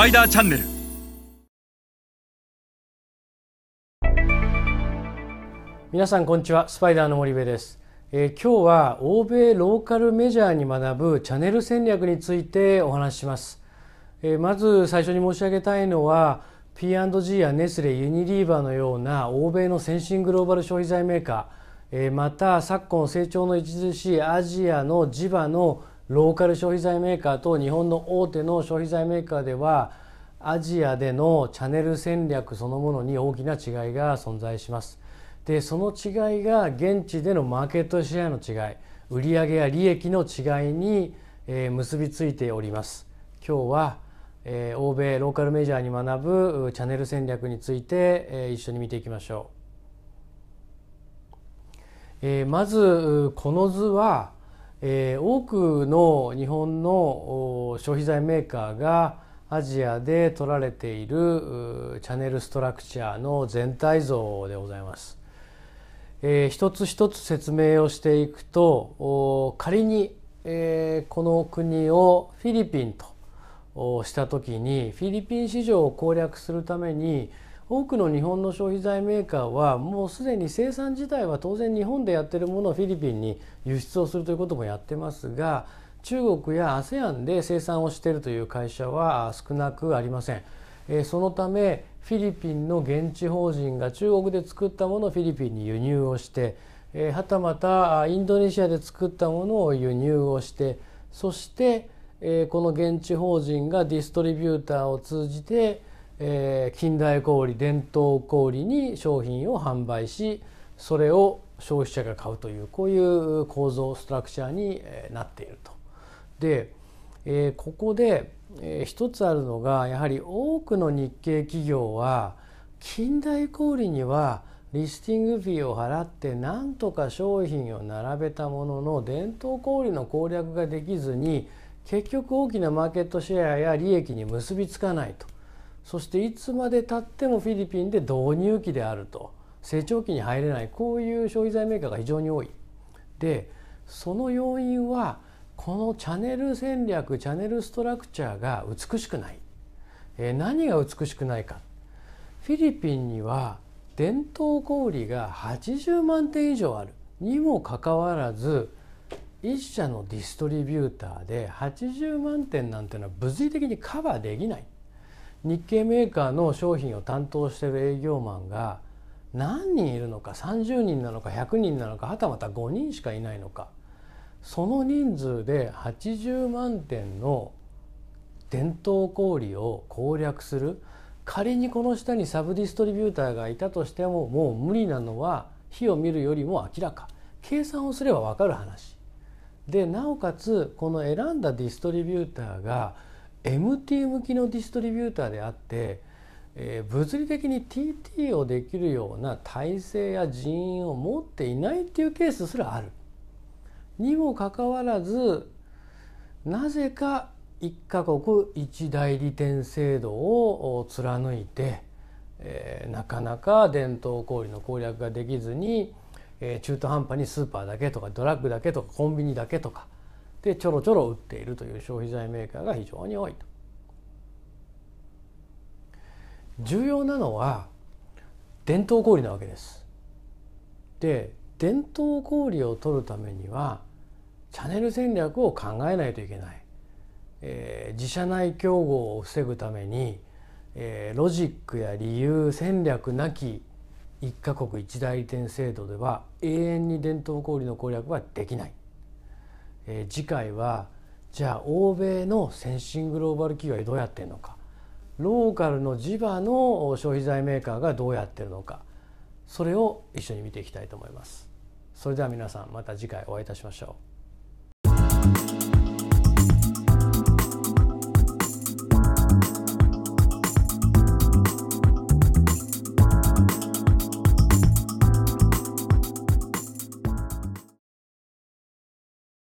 パイダーチャンネル。皆さんこんにちは。スパイダーの森部です、えー今日は欧米ローカルメジャーに学ぶチャンネル戦略についてお話しします、えーまず最初に申し上げたいのは P&G やネスレユニリーバーのような欧米の先進グローバル消費財メーカー。えーまた昨今成長の著しいアジアの地場のローカル消費財メーカーと日本の大手の消費財メーカーではアジアでのチャンネル戦略そのものに大きな違いが存在します。でその違いが現地でのマーケットシェアの違い売上や利益の違いに、結びついております。今日は、欧米ローカルメジャーに学ぶチャンネル戦略について、一緒に見ていきましょう。えまずこの図は、えー多くの日本の消費財メーカーがアジアで取られているチャネルストラクチャーの全体像でございます。えー一つ一つ説明をしていくと仮に、えーこの国をフィリピンとした時にフィリピン市場を攻略するために多くの日本の消費財メーカーはもうすでに生産自体は当然日本でやってるものをフィリピンに輸出をするということもやってますが中国や ASEAN で生産をしているという会社は少なくありません。そのためフィリピンの現地法人が中国で作ったものをフィリピンに輸入をして、はたまたインドネシアで作ったものを輸入をしてそして、この現地法人がディストリビューターを通じて、えー近代小売伝統小売に商品を販売しそれを消費者が買うというこういう構造ストラクチャーになっていると。で、えーここで、えー一つあるのがやはり多くの日系企業は近代小売にはリスティングフィーを払ってなんとか商品を並べたものの伝統小売の攻略ができずに結局大きなマーケットシェアや利益に結びつかないとそしていつまでたってもフィリピンで導入期であると。成長期に入れない。こういう消費財メーカーが非常に多い。でその要因はこのチャンネル戦略チャンネルストラクチャーが美しくない、えー何が美しくないか。フィリピンには伝統小売が80万点以上ある。にもかかわらず一社のディストリビューターで80万点なんていうのは物理的にカバーできない。日系メーカーの商品を担当している営業マンが何人いるのか30人なのか100人なのかはたまた5人しかいないのか。その人数で80万点の伝統小売を攻略する。仮にこの下にサブディストリビューターがいたとしてももう無理なのは火を見るよりも明らか。計算をすれば分かる話。でなおかつこの選んだディストリビューターが MT 向きのディストリビューターであって、えー物理的に TT をできるような体制や人員を持っていないっていうケースすらある。にもかかわらずなぜか一カ国一代理店制度を貫いて、えーなかなか伝統小売の攻略ができずに、えー中途半端にスーパーだけとかドラッグだけとかコンビニだけとかでちょろちょろ売っているという消費財メーカーが非常に多いと。重要なのは伝統小売なわけです。で伝統小売を取るためにはチャンネル戦略を考えないといけない、えー自社内競合を防ぐために、えーロジックや理由戦略なき一カ国一代理店制度では永遠に伝統小売の攻略はできない、えー次回はじゃあ欧米の先進グローバル企業はどうやってるのかローカルの地場の消費財メーカーがどうやってるのかそれを一緒に見ていきたいと思います。それでは皆さんまた次回お会いいたしましょう。